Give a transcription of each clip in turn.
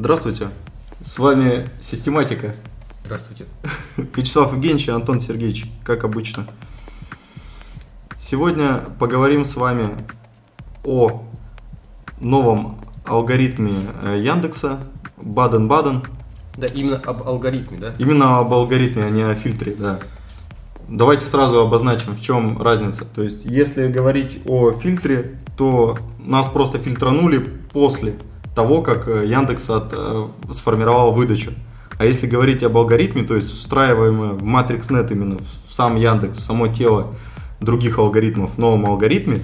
Здравствуйте, с вами Систематика. Здравствуйте. Вячеслав Евгеньевич и Антон Сергеевич, как обычно. Сегодня поговорим с вами о новом алгоритме э, Яндекса Баден-Баден. Да, именно об алгоритме, да? Именно об алгоритме, а не о фильтре, да. Давайте сразу обозначим, в чем разница. То есть, если говорить о фильтре, то нас просто фильтранули после того, как э, Яндекс от, э, сформировал выдачу. А если говорить об алгоритме, то есть встраиваемое в MatrixNet именно в сам Яндекс, в само тело других алгоритмов в новом алгоритме,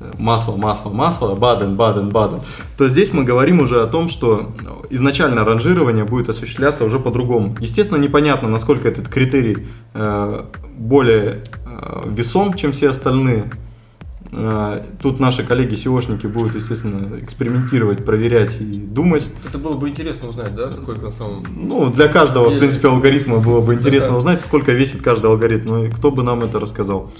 э, масло, масло, масло, баден, баден, баден, то здесь мы говорим уже о том, что изначально ранжирование будет осуществляться уже по-другому. Естественно, непонятно, насколько этот критерий более весом, чем все остальные, тут наши коллеги SEOшники будут, естественно, экспериментировать, проверять и думать. Это было бы интересно узнать, да, сколько на самом Ну, для каждого, в принципе, алгоритма было бы интересно да, узнать, сколько весит каждый алгоритм. Ну, и кто бы нам это рассказал.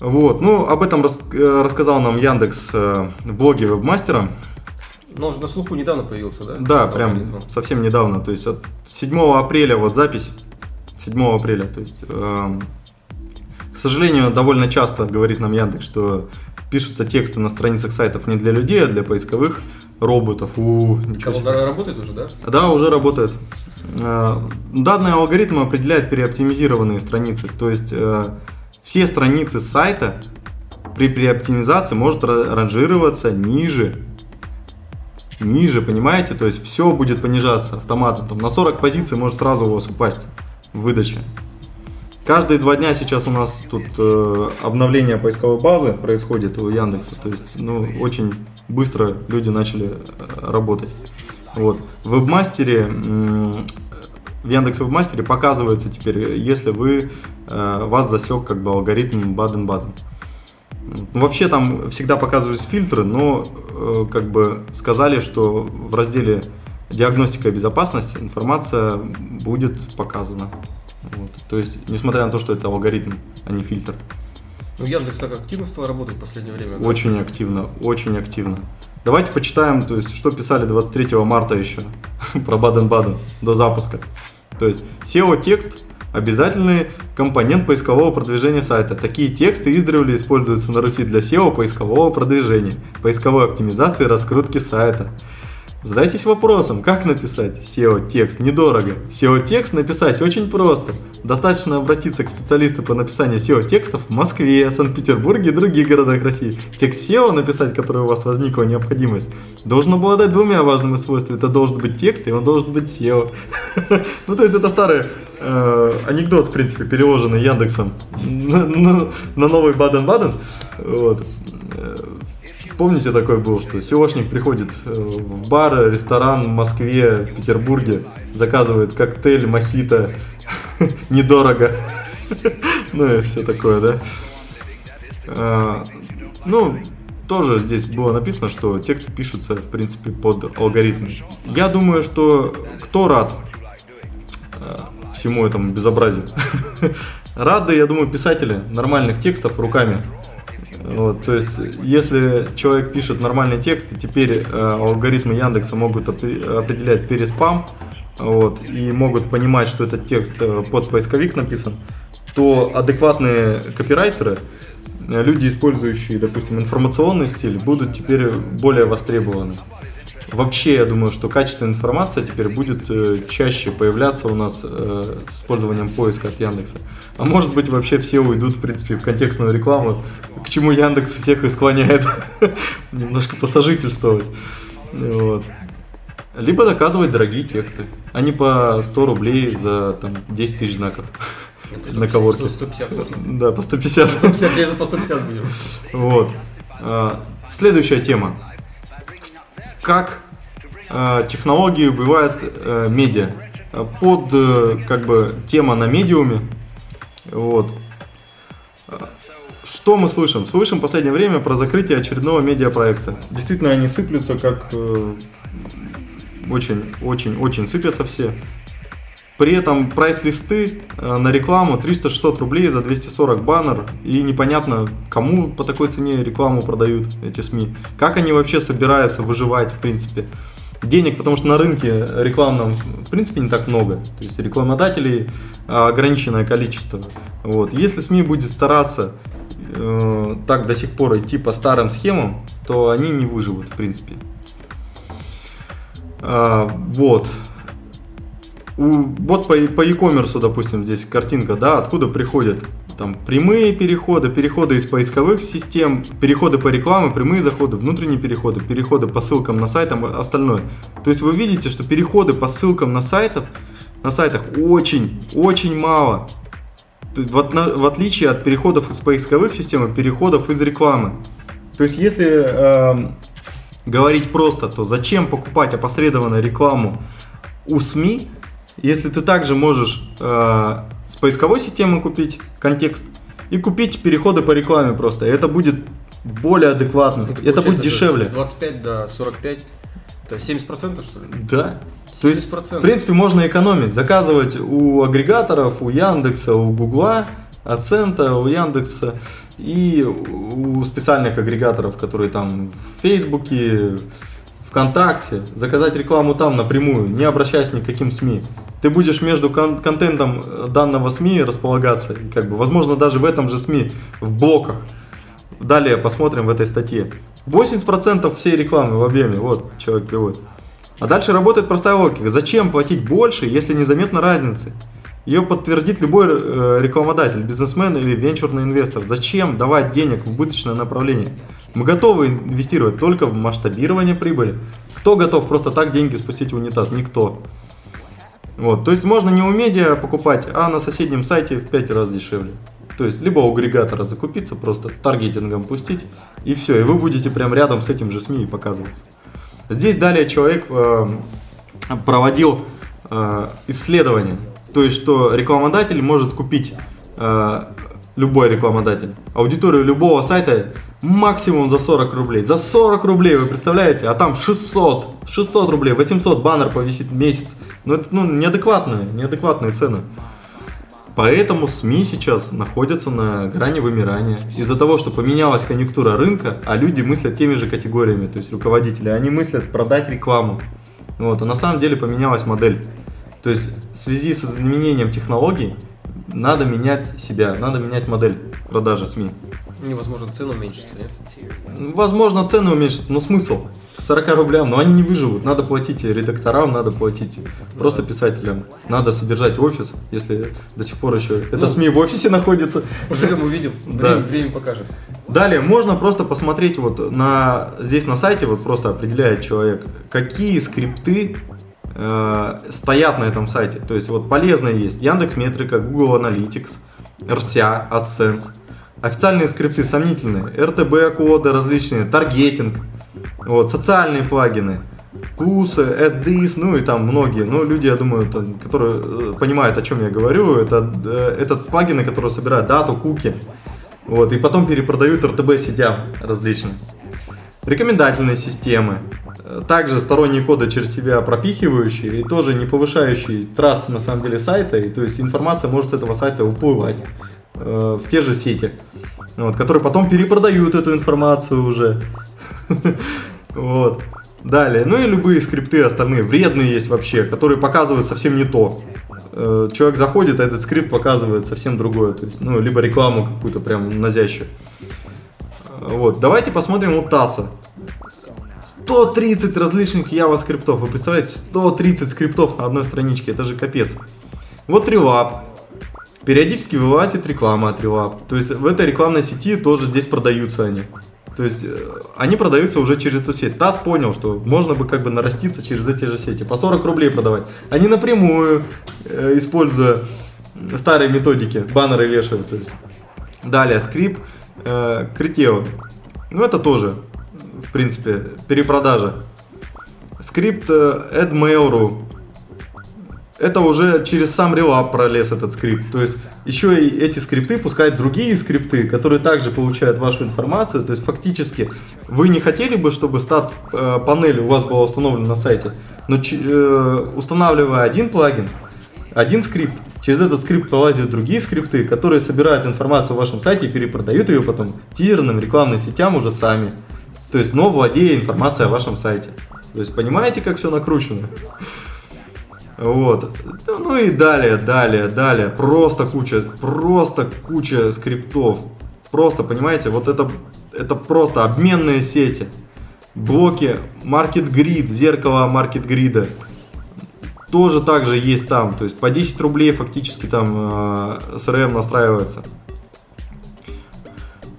Вот, ну, об этом рас, э, рассказал нам Яндекс э, в блоге вебмастера. Но уже на слуху недавно появился, да? Да, прям алгоритм. совсем недавно. То есть от 7 апреля вот запись. 7 апреля, то есть эм, к сожалению, довольно часто говорит нам Яндекс, что пишутся тексты на страницах сайтов не для людей, а для поисковых роботов. У, Кого работает уже, да? Да, уже работает. Э, данный алгоритм определяет переоптимизированные страницы. То есть э, все страницы сайта при переоптимизации может ранжироваться ниже ниже, понимаете? То есть все будет понижаться автоматом. Там на 40 позиций может сразу у вас упасть в выдаче. Каждые два дня сейчас у нас тут э, обновление поисковой базы происходит у Яндекса. То есть, ну, очень быстро люди начали э, работать. Вот. В вебмастере, э, в Яндекс Вебмастере показывается теперь, если вы, э, вас засек как бы алгоритм Баден-Баден. Ну, вообще там всегда показывались фильтры, но э, как бы сказали, что в разделе диагностика и безопасность информация будет показана. Вот. То есть, несмотря на то, что это алгоритм, а не фильтр. Ну, Яндекс так активно стал работать в последнее время. Очень активно, очень активно. Давайте почитаем, то есть, что писали 23 марта еще про Баден-Баден до запуска. То есть, SEO-текст – обязательный компонент поискового продвижения сайта. Такие тексты издревле используются на Руси для SEO поискового продвижения, поисковой оптимизации и раскрутки сайта. Задайтесь вопросом, как написать SEO-текст недорого. SEO-текст написать очень просто. Достаточно обратиться к специалисту по написанию SEO-текстов в Москве, Санкт-Петербурге и других городах России. Текст SEO написать, который у вас возникла необходимость, должен обладать двумя важными свойствами. Это должен быть текст, и он должен быть SEO. Ну, то есть это старый э, анекдот, в принципе, переложенный Яндексом на новый Баден-Баден. Вот Помните, такой был, что SEOшник приходит э, в бар, ресторан в Москве, Петербурге, заказывает коктейль, мохито, недорого. Ну и все такое, да. А, ну, тоже здесь было написано, что тексты пишутся, в принципе, под алгоритм. Я думаю, что кто рад э, всему этому безобразию? Рады, я думаю, писатели нормальных текстов руками. Вот, то есть, если человек пишет нормальный текст, и теперь э, алгоритмы Яндекса могут определять переспам, вот, и могут понимать, что этот текст э, под поисковик написан, то адекватные копирайтеры, э, люди, использующие, допустим, информационный стиль, будут теперь более востребованы. Вообще, я думаю, что качественная информация теперь будет э, чаще появляться у нас э, с использованием поиска от Яндекса. А может быть, вообще все уйдут, в принципе, в контекстную рекламу, к чему Яндекс всех и склоняет немножко посажительствовать. Вот. Либо заказывать дорогие тексты, а не по 100 рублей за там, 10 тысяч знаков. На коворке. 150 тоже. Да, по 150. 150, по 150 будем. Вот. А, следующая тема как э, технологии убивают э, медиа. Под э, как бы тема на медиуме. Вот. Что мы слышим? Слышим в последнее время про закрытие очередного медиапроекта. Действительно, они сыплются как очень-очень-очень э, сыпятся все. При этом прайс-листы э, на рекламу 300-600 рублей за 240 баннер. И непонятно, кому по такой цене рекламу продают эти СМИ. Как они вообще собираются выживать, в принципе. денег, потому что на рынке рекламном в принципе не так много. То есть рекламодателей ограниченное количество. Вот. Если СМИ будет стараться э, так до сих пор идти по старым схемам, то они не выживут в принципе. А, вот. Вот по, по e-commerce, допустим, здесь картинка, да, откуда приходят там прямые переходы, переходы из поисковых систем, переходы по рекламе, прямые заходы, внутренние переходы, переходы по ссылкам на сайтам, остальное. То есть вы видите, что переходы по ссылкам на сайтах, на сайтах очень, очень мало. В, в отличие от переходов из поисковых систем и переходов из рекламы. То есть если э, говорить просто, то зачем покупать опосредованную рекламу у СМИ, если ты также можешь э, с поисковой системы купить контекст и купить переходы по рекламе просто. Это будет более адекватно. Это, это будет дешевле. 25 до 45, это 70% что ли? Да. 70%. То есть, в принципе, можно экономить. Заказывать у агрегаторов, у Яндекса, у Гугла, Ацента, у Яндекса и у специальных агрегаторов, которые там в Фейсбуке, ВКонтакте, заказать рекламу там напрямую, не обращаясь ни к каким СМИ. Ты будешь между кон- контентом данного СМИ располагаться, как бы, возможно, даже в этом же СМИ, в блоках. Далее посмотрим в этой статье. 80% всей рекламы в объеме, вот человек приводит. А дальше работает простая логика. Зачем платить больше, если незаметно разницы? Ее подтвердит любой э, рекламодатель, бизнесмен или венчурный инвестор. Зачем давать денег в убыточное направление? Мы готовы инвестировать только в масштабирование прибыли. Кто готов просто так деньги спустить в унитаз? Никто. Вот, то есть можно не у медиа покупать, а на соседнем сайте в 5 раз дешевле. То есть либо у агрегатора закупиться, просто таргетингом пустить, и все, и вы будете прям рядом с этим же СМИ и показываться. Здесь далее человек э, проводил э, исследование то есть, что рекламодатель может купить э, любой рекламодатель аудиторию любого сайта максимум за 40 рублей. За 40 рублей, вы представляете? А там 600, 600 рублей, 800 баннер повисит месяц. Ну, это ну, неадекватные, неадекватные цены. Поэтому СМИ сейчас находятся на грани вымирания. Из-за того, что поменялась конъюнктура рынка, а люди мыслят теми же категориями, то есть руководители, они мыслят продать рекламу. Вот, а на самом деле поменялась модель. То есть в связи с изменением технологий надо менять себя, надо менять модель продажи СМИ. Невозможно цену уменьшить, нет? Возможно, цены уменьшить, но смысл? 40 рублям, но они не выживут. Надо платить редакторам, надо платить просто писателям. Надо содержать офис, если до сих пор еще это ну, СМИ в офисе находится. Поживем, увидим. Да. Время, время покажет. Далее можно просто посмотреть вот на здесь на сайте вот просто определяет человек, какие скрипты э, стоят на этом сайте. То есть вот полезные есть Яндекс Метрика, Google Analytics, RSA, AdSense. Официальные скрипты сомнительные, RTB коды различные, таргетинг, вот, социальные плагины, Кусы, AdDis, ну и там многие. Ну, люди, я думаю, там, которые э, понимают, о чем я говорю, это, э, это плагины, которые собирают дату, куки, вот, и потом перепродают RTB сетям различным. Рекомендательные системы, также сторонние коды через тебя пропихивающие и тоже не повышающие траст на самом деле сайта, и то есть информация может с этого сайта уплывать э, в те же сети, вот, которые потом перепродают эту информацию уже. Вот. Далее, ну и любые скрипты остальные, вредные есть вообще, которые показывают совсем не то. Э, человек заходит, а этот скрипт показывает совсем другое, то есть, ну, либо рекламу какую-то прям назящую. Вот, давайте посмотрим у ТАСа. 130 различных Java скриптов. Вы представляете, 130 скриптов на одной страничке, это же капец. Вот Relab. Периодически вылазит реклама от Relab. То есть в этой рекламной сети тоже здесь продаются они. То есть э, они продаются уже через эту сеть. ТАСС понял, что можно бы как бы нараститься через эти же сети. По 40 рублей продавать. Они напрямую, э, используя старые методики, баннеры вешают. То есть. Далее, скрипт э, Критео. Ну это тоже в принципе, перепродажа. Скрипт э, AdMail.ru это уже через сам Relap пролез этот скрипт. То есть еще и эти скрипты пускают другие скрипты, которые также получают вашу информацию. То есть фактически вы не хотели бы, чтобы стат э, панель у вас была установлена на сайте, но э, устанавливая один плагин, один скрипт, через этот скрипт пролазят другие скрипты, которые собирают информацию о вашем сайте и перепродают ее потом тизерным рекламным сетям уже сами. То есть, но владея информацией о вашем сайте. То есть понимаете, как все накручено? Вот. Ну и далее, далее, далее. Просто куча, просто куча скриптов. Просто, понимаете, вот это, это просто обменные сети. Блоки Market Grid, зеркало Market Grid тоже также есть там. То есть по 10 рублей фактически там э, SRM настраивается.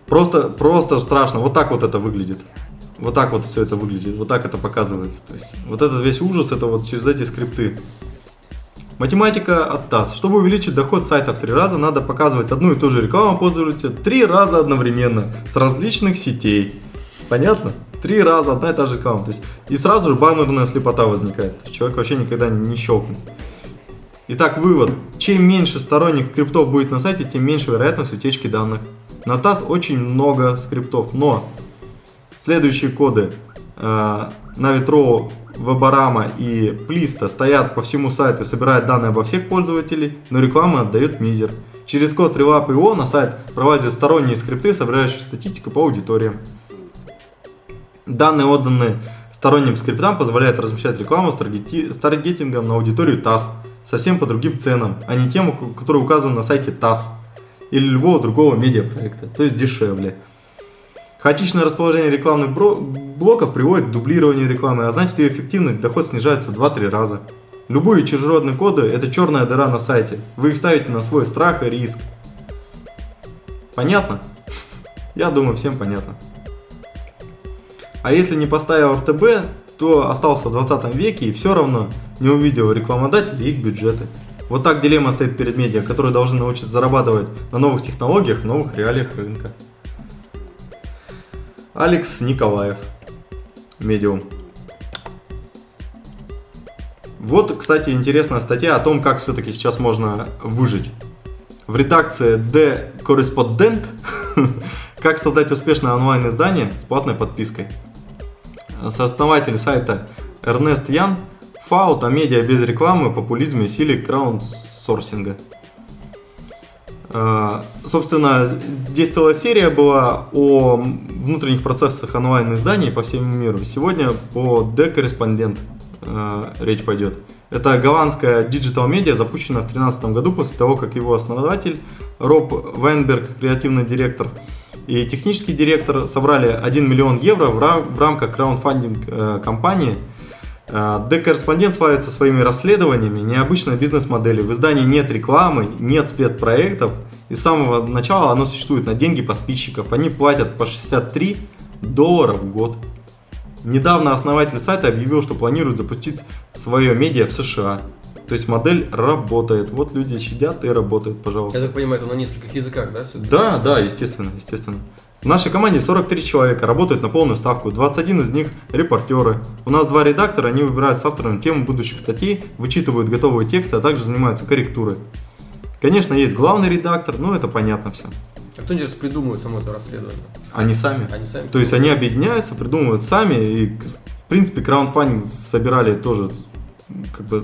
Просто, просто страшно. Вот так вот это выглядит. Вот так вот все это выглядит. Вот так это показывается. То есть, вот этот весь ужас, это вот через эти скрипты. Математика от ТАСС. Чтобы увеличить доход сайта в три раза, надо показывать одну и ту же рекламу пользователю три раза одновременно с различных сетей. Понятно? Три раза одна и та же реклама. То есть, и сразу же баннерная слепота возникает. Человек вообще никогда не щелкнет. Итак, вывод. Чем меньше сторонних скриптов будет на сайте, тем меньше вероятность утечки данных. На ТАСС очень много скриптов, но следующие коды э, Navitrow, Вебарама и Плиста стоят по всему сайту и собирают данные обо всех пользователей, но реклама отдает мизер. Через код Relap.io на сайт проводят сторонние скрипты, собирающие статистику по аудиториям. Данные, отданные сторонним скриптам, позволяют размещать рекламу с таргетингом на аудиторию ТАСС совсем по другим ценам, а не тем, которые указаны на сайте ТАСС или любого другого медиапроекта, то есть дешевле. Хаотичное расположение рекламных блоков приводит к дублированию рекламы, а значит ее эффективность, доход снижается в 2-3 раза. Любые чужеродные коды – это черная дыра на сайте. Вы их ставите на свой страх и риск. Понятно? Я думаю, всем понятно. А если не поставил РТБ, то остался в 20 веке и все равно не увидел рекламодателей и их бюджеты. Вот так дилемма стоит перед медиа, которые должны научиться зарабатывать на новых технологиях, новых реалиях рынка. Алекс Николаев, Медиум. Вот, кстати, интересная статья о том, как все-таки сейчас можно выжить. В редакции The Correspondent как создать успешное онлайн-издание с платной подпиской сооснователь сайта Эрнст-Ян Фаут о медиа без рекламы, популизме и силе краудсорсинга. Uh, собственно, здесь целая серия была о внутренних процессах онлайн-изданий по всему миру. Сегодня по Correspondent uh, речь пойдет. Это голландская digital медиа, запущенная в 2013 году после того, как его основатель Роб Вайнберг, креативный директор, и технический директор собрали 1 миллион евро в, рамках краундфандинг э, кампании. Э, Д-корреспондент славится своими расследованиями, необычной бизнес-модели. В издании нет рекламы, нет спецпроектов. И с самого начала оно существует на деньги подписчиков. Они платят по 63 доллара в год. Недавно основатель сайта объявил, что планирует запустить свое медиа в США. То есть модель работает. Вот люди сидят и работают, пожалуйста. Я так понимаю, это на нескольких языках, да? Да, да, естественно, естественно. В нашей команде 43 человека, работают на полную ставку, 21 из них репортеры. У нас два редактора, они выбирают с автором тему будущих статей, вычитывают готовые тексты, а также занимаются корректурой. Конечно, есть главный редактор, но это понятно все. А кто интересно придумывает само это расследование? Они сами. Они сами. То есть они объединяются, придумывают сами, и в принципе краундфандинг собирали тоже как бы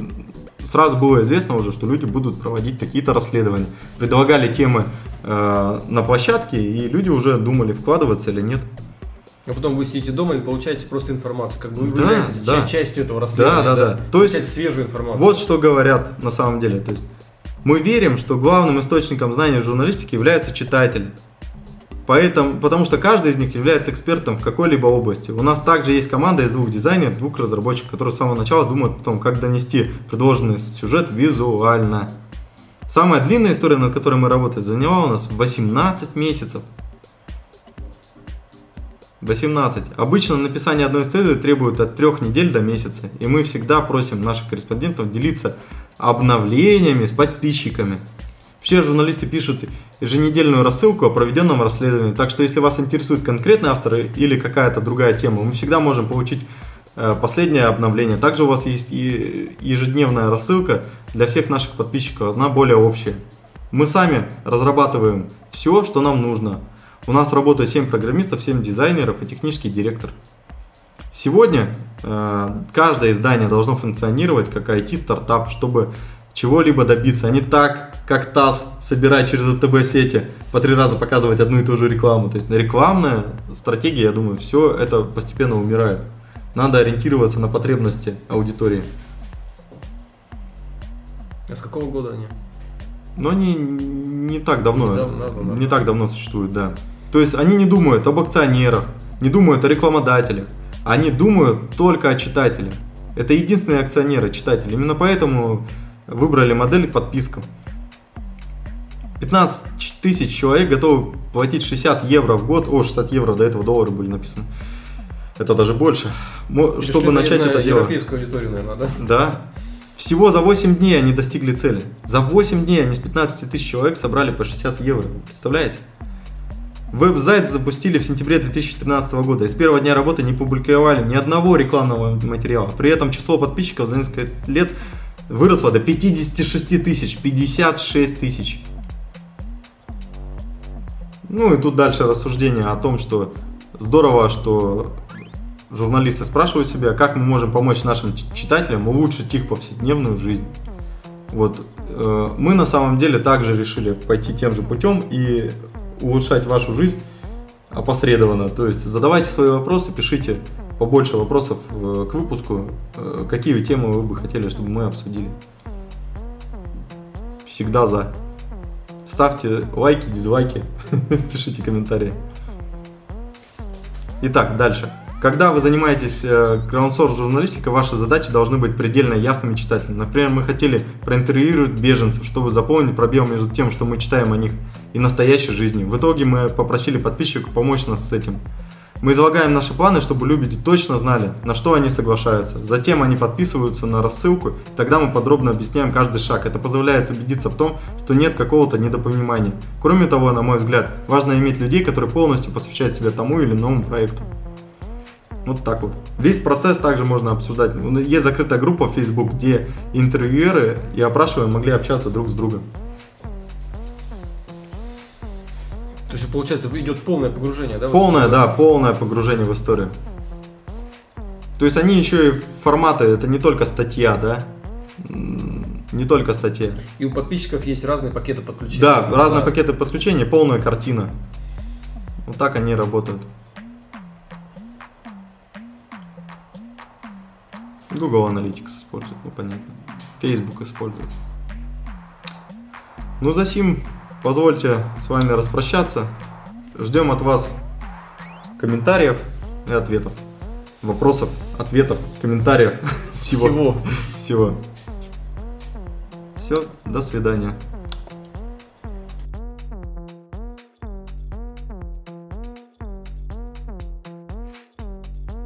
сразу было известно уже, что люди будут проводить какие-то расследования. Предлагали темы э, на площадке, и люди уже думали, вкладываться или нет. А потом вы сидите дома и получаете просто информацию, как бы вы да, являетесь да. частью этого расследования. Да, да, да. То есть свежую информацию. Вот что говорят на самом деле. То есть мы верим, что главным источником знаний журналистики является читатель. Поэтому, потому что каждый из них является экспертом в какой-либо области. У нас также есть команда из двух дизайнеров, двух разработчиков, которые с самого начала думают о том, как донести предложенный сюжет визуально. Самая длинная история, над которой мы работали, заняла у нас 18 месяцев. 18. Обычно написание одной истории требует от трех недель до месяца. И мы всегда просим наших корреспондентов делиться обновлениями с подписчиками. Все журналисты пишут еженедельную рассылку о проведенном расследовании, так что если вас интересует конкретный автор или какая-то другая тема, мы всегда можем получить э, последнее обновление. Также у вас есть и ежедневная рассылка для всех наших подписчиков, она более общая. Мы сами разрабатываем все, что нам нужно. У нас работает 7 программистов, 7 дизайнеров и технический директор. Сегодня э, каждое издание должно функционировать как IT-стартап, чтобы чего-либо добиться, а не так, как ТАСС, собирать через АТБ сети, по три раза показывать одну и ту же рекламу. То есть рекламная стратегия, я думаю, все это постепенно умирает. Надо ориентироваться на потребности аудитории. А с какого года они? Но они не так давно, Не дав- давно, да. не так давно существуют, да. То есть они не думают об акционерах, не думают о рекламодателях, они думают только о читателе. Это единственные акционеры, читатели. Именно поэтому выбрали модель к подпискам. 15 ч- тысяч человек готовы платить 60 евро в год, о, 60 евро, до этого доллары были написаны. Это даже больше. Мо- Чтобы на- начать на это делать. европейскую аудиторию, наверное, да? Да. Всего за 8 дней они достигли цели. За 8 дней они с 15 тысяч человек собрали по 60 евро. Вы представляете? Веб-сайт запустили в сентябре 2013 года. И с первого дня работы не публиковали ни одного рекламного материала. При этом число подписчиков за несколько лет выросло до 56 тысяч. 56 тысяч. Ну и тут дальше рассуждение о том, что здорово, что журналисты спрашивают себя, как мы можем помочь нашим читателям улучшить их повседневную жизнь. Вот э, мы на самом деле также решили пойти тем же путем и улучшать вашу жизнь опосредованно. То есть задавайте свои вопросы, пишите побольше вопросов э, к выпуску, э, какие темы вы бы хотели, чтобы мы обсудили. Всегда за. Ставьте лайки, дизлайки, пишите комментарии. Итак, дальше. Когда вы занимаетесь э, краудсорс журналистикой, ваши задачи должны быть предельно ясными читателям. Например, мы хотели проинтервьюировать беженцев, чтобы заполнить пробел между тем, что мы читаем о них, и настоящей жизнью. В итоге мы попросили подписчиков помочь нас с этим. Мы излагаем наши планы, чтобы люди точно знали, на что они соглашаются. Затем они подписываются на рассылку, и тогда мы подробно объясняем каждый шаг. Это позволяет убедиться в том, что нет какого-то недопонимания. Кроме того, на мой взгляд, важно иметь людей, которые полностью посвящают себя тому или иному проекту. Вот так вот. Весь процесс также можно обсуждать. Есть закрытая группа в Facebook, где интервьюеры и опрашиваемые могли общаться друг с другом. То есть, получается, идет полное погружение, да? Полное, да, полное погружение в историю. То есть они еще и форматы, это не только статья, да? Не только статья. И у подписчиков есть разные пакеты подключения. Да, разные пакеты подключения, полная картина. Вот так они работают. Google Analytics использует, ну понятно. Facebook использует. Ну, за сим позвольте с вами распрощаться. Ждем от вас комментариев и ответов. Вопросов, ответов, комментариев. Всего. Всего. Всего. Все, до свидания.